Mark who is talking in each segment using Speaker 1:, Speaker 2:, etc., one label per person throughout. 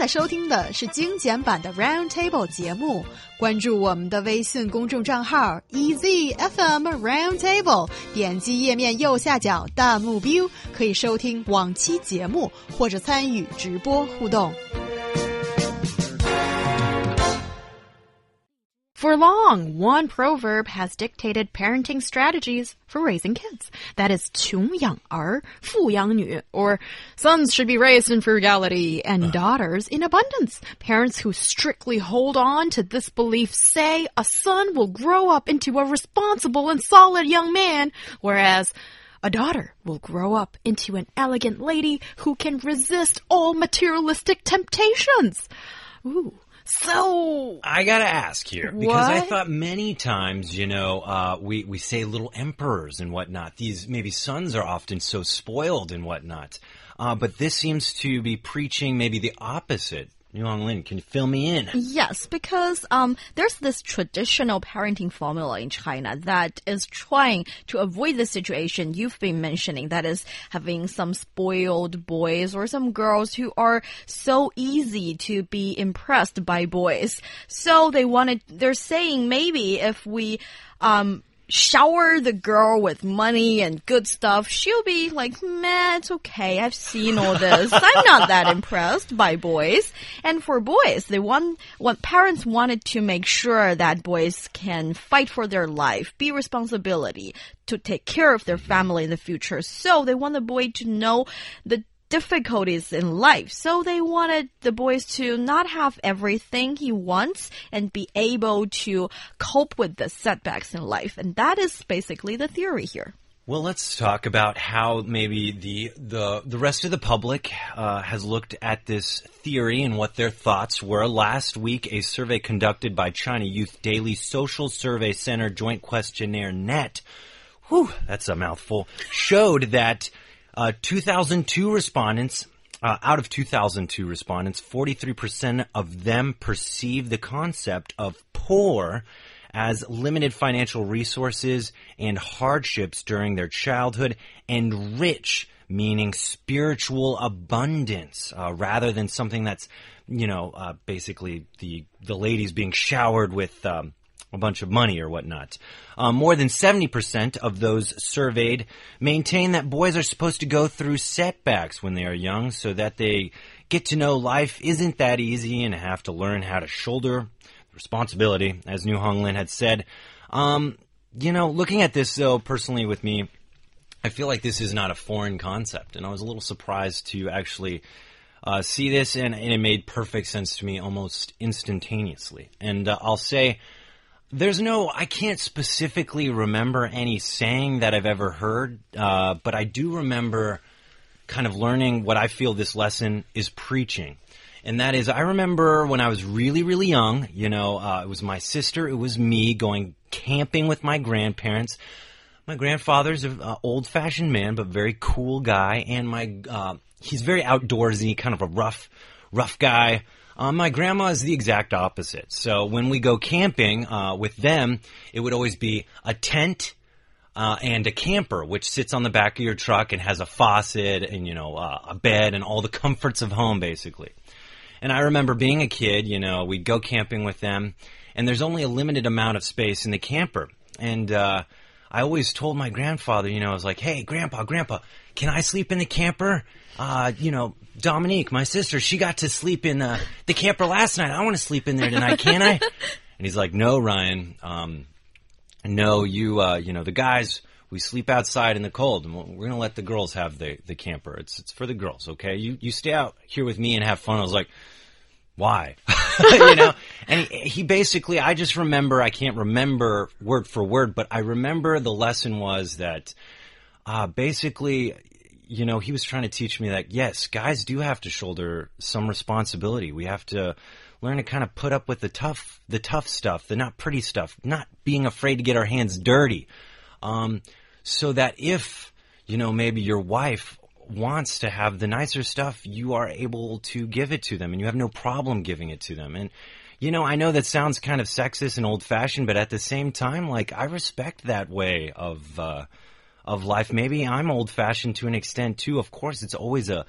Speaker 1: 在收听的是精简版的 Round Table 节目。关注我们的微信公众账号 EZFM Round Table，点击页面右下角弹幕 view，可以收听往期节目或者参与直播互动。For long, one proverb has dictated parenting strategies for raising kids. That is 穷养儿,富养女, or sons should be raised in frugality and daughters in abundance. Parents who strictly hold on to this belief say a son will grow up into a responsible and solid young man, whereas a daughter will grow up into an elegant lady who can resist all materialistic temptations. Ooh. So
Speaker 2: I gotta ask here because
Speaker 1: What?
Speaker 2: I thought many times, you know, uh, we we say little emperors and whatnot. These maybe sons are often so spoiled and whatnot, uh, but this seems to be preaching maybe the opposite. Niu Honglin, can you fill me in?
Speaker 3: Yes, because um, there's this traditional parenting formula in China that is trying to avoid the situation you've been mentioning. That is having some spoiled boys or some girls who are so easy to be impressed by boys. So they wanted. They're saying maybe if we um, shower the girl with money and good stuff, she'll be like, man, it's okay. I've seen all this. I'm not that impressed by boys. And for boys, they want, what parents wanted to make sure that boys can fight for their life, be responsibility to take care of their family in the future. So they want the boy to know the difficulties in life. So they wanted the boys to not have everything he wants and be able to cope with the setbacks in life. And that is basically the theory here.
Speaker 2: Well, let's talk about how maybe the the the rest of the public uh, has looked at this theory and what their thoughts were. Last week, a survey conducted by China Youth Daily Social Survey Center Joint Questionnaire Net, whew, that's a mouthful, showed that uh, 2002 respondents. Uh, out of 2002 respondents, 43% of them perceive the concept of poor as limited financial resources and hardships during their childhood, and rich, meaning spiritual abundance, uh, rather than something that's, you know, uh, basically the the ladies being showered with. Um, a bunch of money or whatnot. Um, more than 70% of those surveyed maintain that boys are supposed to go through setbacks when they are young so that they get to know life isn't that easy and have to learn how to shoulder responsibility, as Niu Honglin had said. Um, you know, looking at this though, personally with me, I feel like this is not a foreign concept, and I was a little surprised to actually uh, see this, and, and it made perfect sense to me almost instantaneously. And uh, I'll say, there's no, I can't specifically remember any saying that I've ever heard, uh, but I do remember kind of learning what I feel this lesson is preaching. And that is, I remember when I was really, really young, you know, uh, it was my sister, it was me going camping with my grandparents. My grandfather's an uh, old fashioned man, but very cool guy, and my, uh, he's very outdoorsy, kind of a rough, rough guy. Uh, my grandma is the exact opposite. So when we go camping uh, with them, it would always be a tent uh, and a camper, which sits on the back of your truck and has a faucet and you know uh, a bed and all the comforts of home, basically. And I remember being a kid, you know, we'd go camping with them, and there's only a limited amount of space in the camper. And uh, I always told my grandfather, you know, I was like, "Hey, Grandpa, Grandpa, can I sleep in the camper?" Uh, you know, Dominique, my sister, she got to sleep in uh, the camper last night. I want to sleep in there tonight, can I? and he's like, "No, Ryan. Um, no, you, uh, you know, the guys." We sleep outside in the cold, and we're gonna let the girls have the, the camper. It's it's for the girls, okay? You you stay out here with me and have fun. I was like, why? you know? And he, he basically, I just remember, I can't remember word for word, but I remember the lesson was that, uh, basically, you know, he was trying to teach me that, yes, guys do have to shoulder some responsibility. We have to learn to kind of put up with the tough, the tough stuff, the not pretty stuff, not being afraid to get our hands dirty. Um, so that if, you know, maybe your wife wants to have the nicer stuff, you are able to give it to them and you have no problem giving it to them. And, you know, I know that sounds kind of sexist and old fashioned, but at the same time, like, I respect that way of, uh, of life. Maybe I'm old fashioned to an extent too. Of course, it's always a,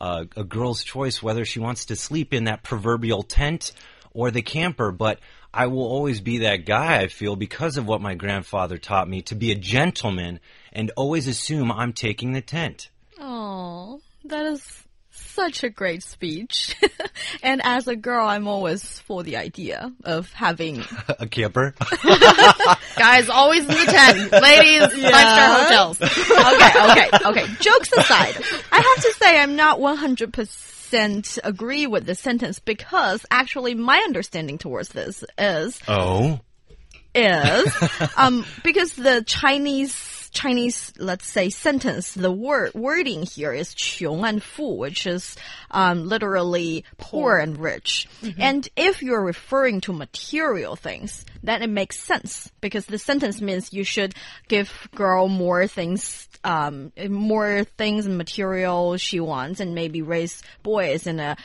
Speaker 2: uh, a girl's choice whether she wants to sleep in that proverbial tent or the camper, but I will always be that guy, I feel, because of what my grandfather taught me to be a gentleman and always assume I'm taking the tent.
Speaker 3: Oh, that is such a great speech. and as a girl, I'm always for the idea of having
Speaker 2: a camper?
Speaker 1: Guys, always in the tent. Ladies, five star hotels.
Speaker 3: okay, okay, okay. Jokes aside, I have to say I'm not 100% agree with this sentence because actually my understanding towards this is
Speaker 2: Oh.
Speaker 3: is um because the Chinese Chinese, let's say, sentence, the word wording here is 穷 and 富, which is um, literally poor and rich. And if you're referring to material things, then it makes sense because the sentence means you should give girl more things, um, more things and material she wants, and maybe raise boys in a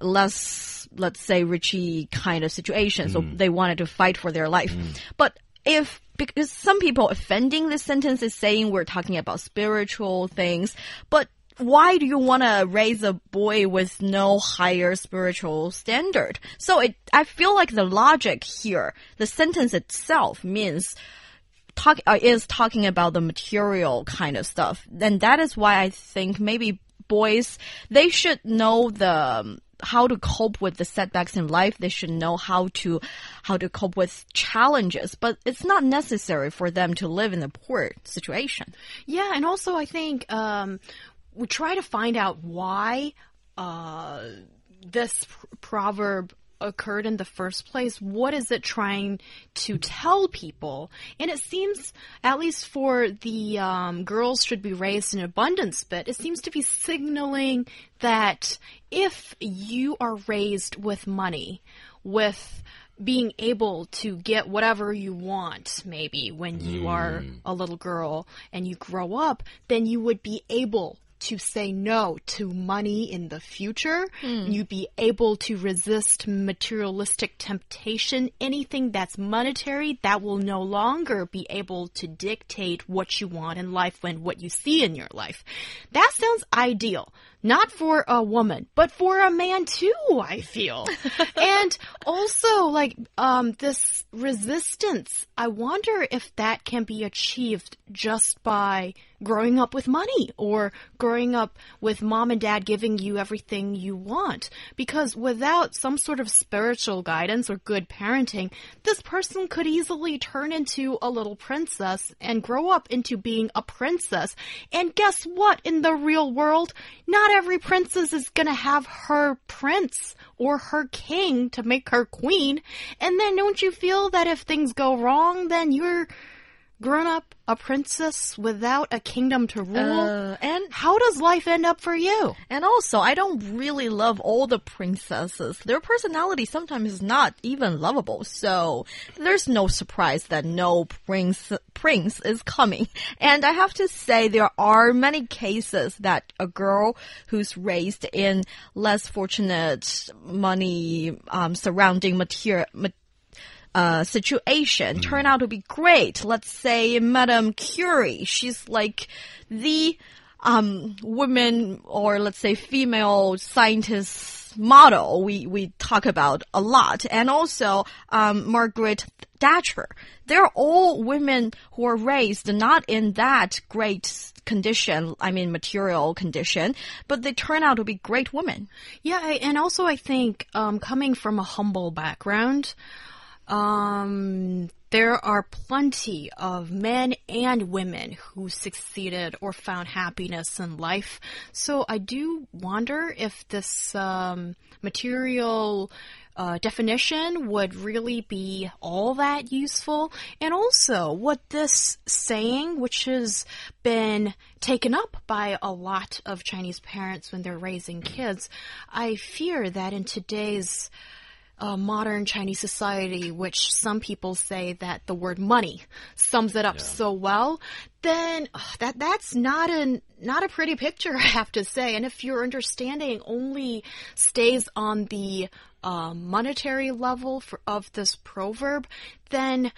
Speaker 3: less, let's say, richy kind of situation. So they wanted to fight for their life. But if because some people offending this sentence is saying we're talking about spiritual things, but why do you want to raise a boy with no higher spiritual standard? So it, I feel like the logic here, the sentence itself means talk uh, is talking about the material kind of stuff. And that is why I think maybe boys they should know the um, how to cope with the setbacks in life. They should know how to how to cope with challenges, but it's not necessary for them to live in a poor situation.
Speaker 1: Yeah, and also I think um, we try to find out why uh, this pr- proverb occurred in the first place. What is it trying to tell people? And it seems, at least for the um, girls should be raised in abundance bit, it seems to be signaling that if you are raised with money, with being able to get whatever you want, maybe when you are a little girl and you grow up, then you would be able to say no to money in the future. Hmm. You'd be able to resist materialistic temptation. Anything that's monetary, that will no longer be able to dictate what you want in life and what you see in your life. That sounds ideal. Not for a woman, but for a man too, I feel. and also, like, um, this resistance, I wonder if that can be achieved just by growing up with money or growing up with mom and dad giving you everything you want. Because without some sort of spiritual guidance or good parenting, this person could easily turn into a little princess and grow up into being a princess. And guess what? In the real world, not every princess is gonna have her prince or her king to make her queen. And then don't you feel that if things go wrong, then you're grown up a princess without a kingdom to rule?
Speaker 3: Uh, and
Speaker 1: How does life end up for you?
Speaker 3: And also, I don't really love all the princesses. Their personality sometimes is not even lovable. So there's no surprise that no prince prince is coming. And I have to say there are many cases that a girl who's raised in less fortunate money um, surrounding material uh, situation turn out to be great. Let's say Madame Curie, she's like the um, woman or let's say female scientist model we, we talk about a lot. And also um, Margaret Thatcher. They're all women who are raised not in that great condition, I mean material condition, but they turn out to be great women.
Speaker 1: Yeah, and also I think um, coming from a humble background, um, there are plenty of men and women who succeeded or found happiness in life. So I do wonder if this um, material uh, definition would really be all that useful. And also, what this saying, which has been taken up by a lot of Chinese parents when they're raising kids, I fear that in today's uh, modern Chinese society, which some people say that the word money sums it up so well, then ugh, that that's not a not a pretty picture, I have to say. And if your understanding only stays on the uh, monetary level for, of this proverb, then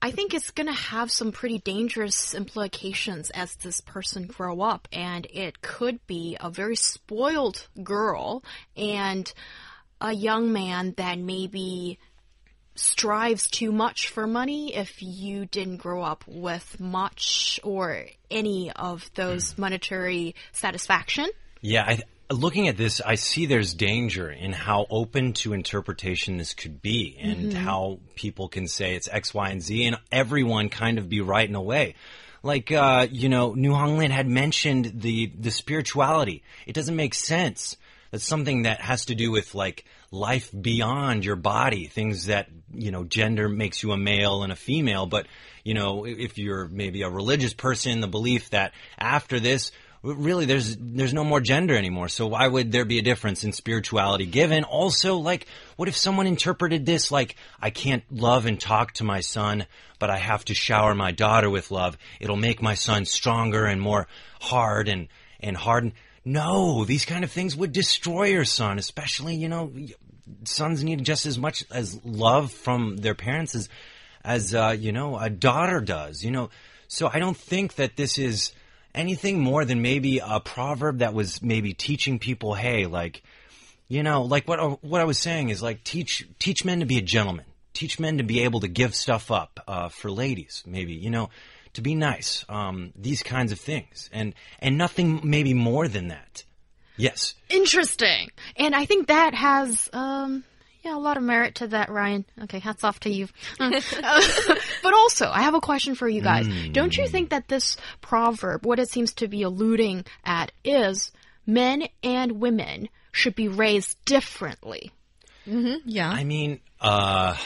Speaker 1: I think it's going to have some pretty dangerous implications as this person grow up, and it could be a very spoiled girl and a young man that maybe strives too much for money if you didn't grow up with much or any of those monetary satisfaction.
Speaker 2: Yeah, I, looking at this, I see there's danger in how open to interpretation this could be and how people can say it's X, Y, and Z and everyone kind of be right in a way. Like, uh, you know, Niu Honglin had mentioned the, the spirituality. It doesn't make sense. That's something that has to do with like life beyond your body, things that, you know, gender makes you a male and a female. But, you know, if you're maybe a religious person, the belief that after this, really there's there's no more gender anymore. So why would there be a difference in spirituality given? Also like what if someone interpreted this like i can't love and talk to my son but i have to shower my daughter with love. It'll make my son stronger and more hard and and hardened no these kind of things would destroy your son especially you know sons need just as much as love from their parents as as uh, you know a daughter does you know. So i don't think that this is anything more than maybe a proverb that was maybe teaching people, hey, like, you know, like what what I was saying is like teach teach men to be a gentleman, teach men to be able to give stuff up uh, for ladies, maybe you know, to be nice, um, these kinds of things, and and nothing maybe more than that. Yes,
Speaker 1: Interesting. And I think that has, um, yeah, a lot of merit to that, Ryan. Okay, hats off to you. Uh, but also, I have a question for you guys. Don't you think that this proverb, what it seems to be alluding at, is men and women should be raised differently?
Speaker 3: Yeah.
Speaker 2: I mean, uh,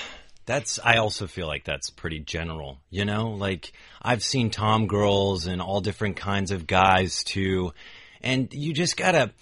Speaker 2: that's, I also feel like that's pretty general, you know? Like, I've seen Tom girls and all different kinds of guys too. And you just gotta,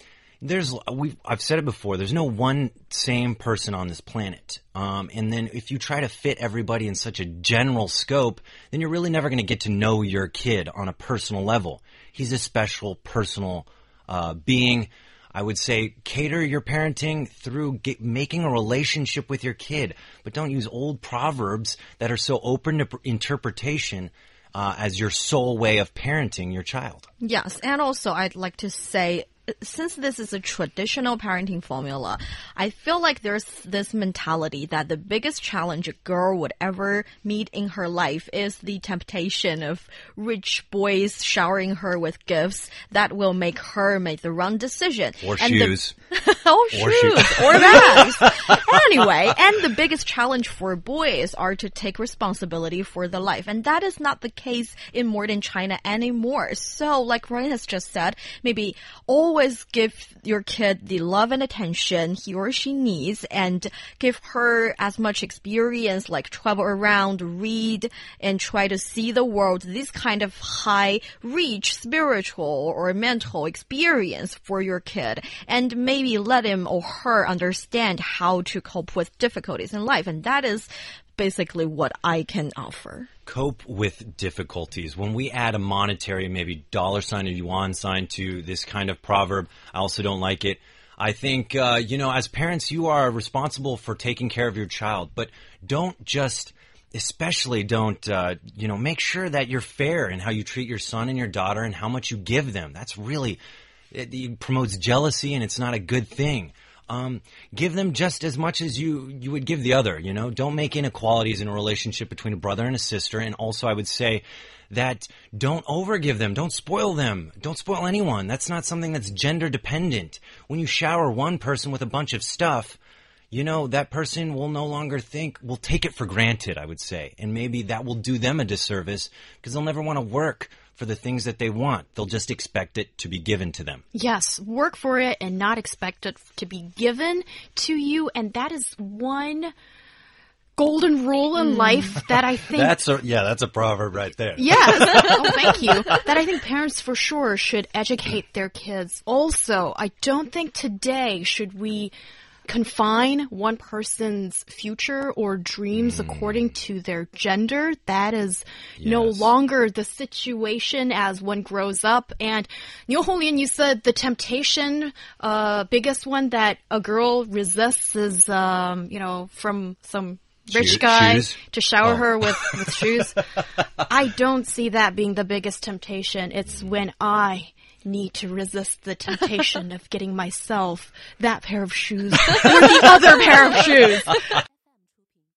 Speaker 2: there's, we I've said it before, there's no one same person on this planet. Um, and then if you try to fit everybody in such a general scope, then you're really never gonna get to know your kid on a personal level. He's a special, personal, uh, being. I would say cater your parenting through get, making a relationship with your kid, but don't use old proverbs that are so open to interpretation uh, as your sole way of parenting your child.
Speaker 3: Yes, and also I'd like to say since this is a traditional parenting formula, I feel like there's this mentality that the biggest challenge a girl would ever meet in her life is the temptation of rich boys showering her with gifts that will make her make the wrong decision.
Speaker 2: Or
Speaker 3: And the-
Speaker 2: shoes.
Speaker 3: Oh,
Speaker 2: or
Speaker 3: shoes. or bags. anyway, and the biggest challenge for boys are to take responsibility for the life. And that is not the case in modern China anymore. So, like Ryan has just said, maybe always give your kid the love and attention he or she needs and give her as much experience like travel around, read, and try to see the world. This kind of high reach spiritual or mental experience for your kid and maybe let him or her understand how to cope with difficulties in life. And that is basically what I can offer.
Speaker 2: cope with difficulties. When we add a monetary, maybe dollar sign or yuan sign to this kind of proverb, I also don't like it. I think, uh, you know, as parents, you are responsible for taking care of your child, but don't just, especially don't, uh, you know, make sure that you're fair in how you treat your son and your daughter and how much you give them. That's really, it, it promotes jealousy and it's not a good thing. Um, give them just as much as you you would give the other. You know, don't make inequalities in a relationship between a brother and a sister. And also, I would say that don't overgive them, don't spoil them, don't spoil anyone. That's not something that's gender dependent. When you shower one person with a bunch of stuff, you know, that person will no longer think, will take it for granted, I would say. And maybe that will do them a disservice because they'll never want to work for the things that they want. They'll just expect it to be given to them.
Speaker 1: Yes, work for it and not expect it to be given to you. And that is one golden rule in mm. life that I think
Speaker 2: That's a, yeah, that's a proverb right there.
Speaker 1: Yes. oh, thank you. That I think parents for sure should educate their kids. Also, I don't think today should we confine one person's future or dreams according to their gender. That is no longer the situation as one grows up. And Niu Honglin, you said the temptation, uh, biggest one that a girl resists is, um, you know, from some rich guy
Speaker 2: shoes?
Speaker 1: to shower
Speaker 2: Oh.
Speaker 1: her with, with shoes. I don't see that being the biggest temptation. It's when I need to resist the temptation of getting myself that pair of shoes or the other pair of shoes.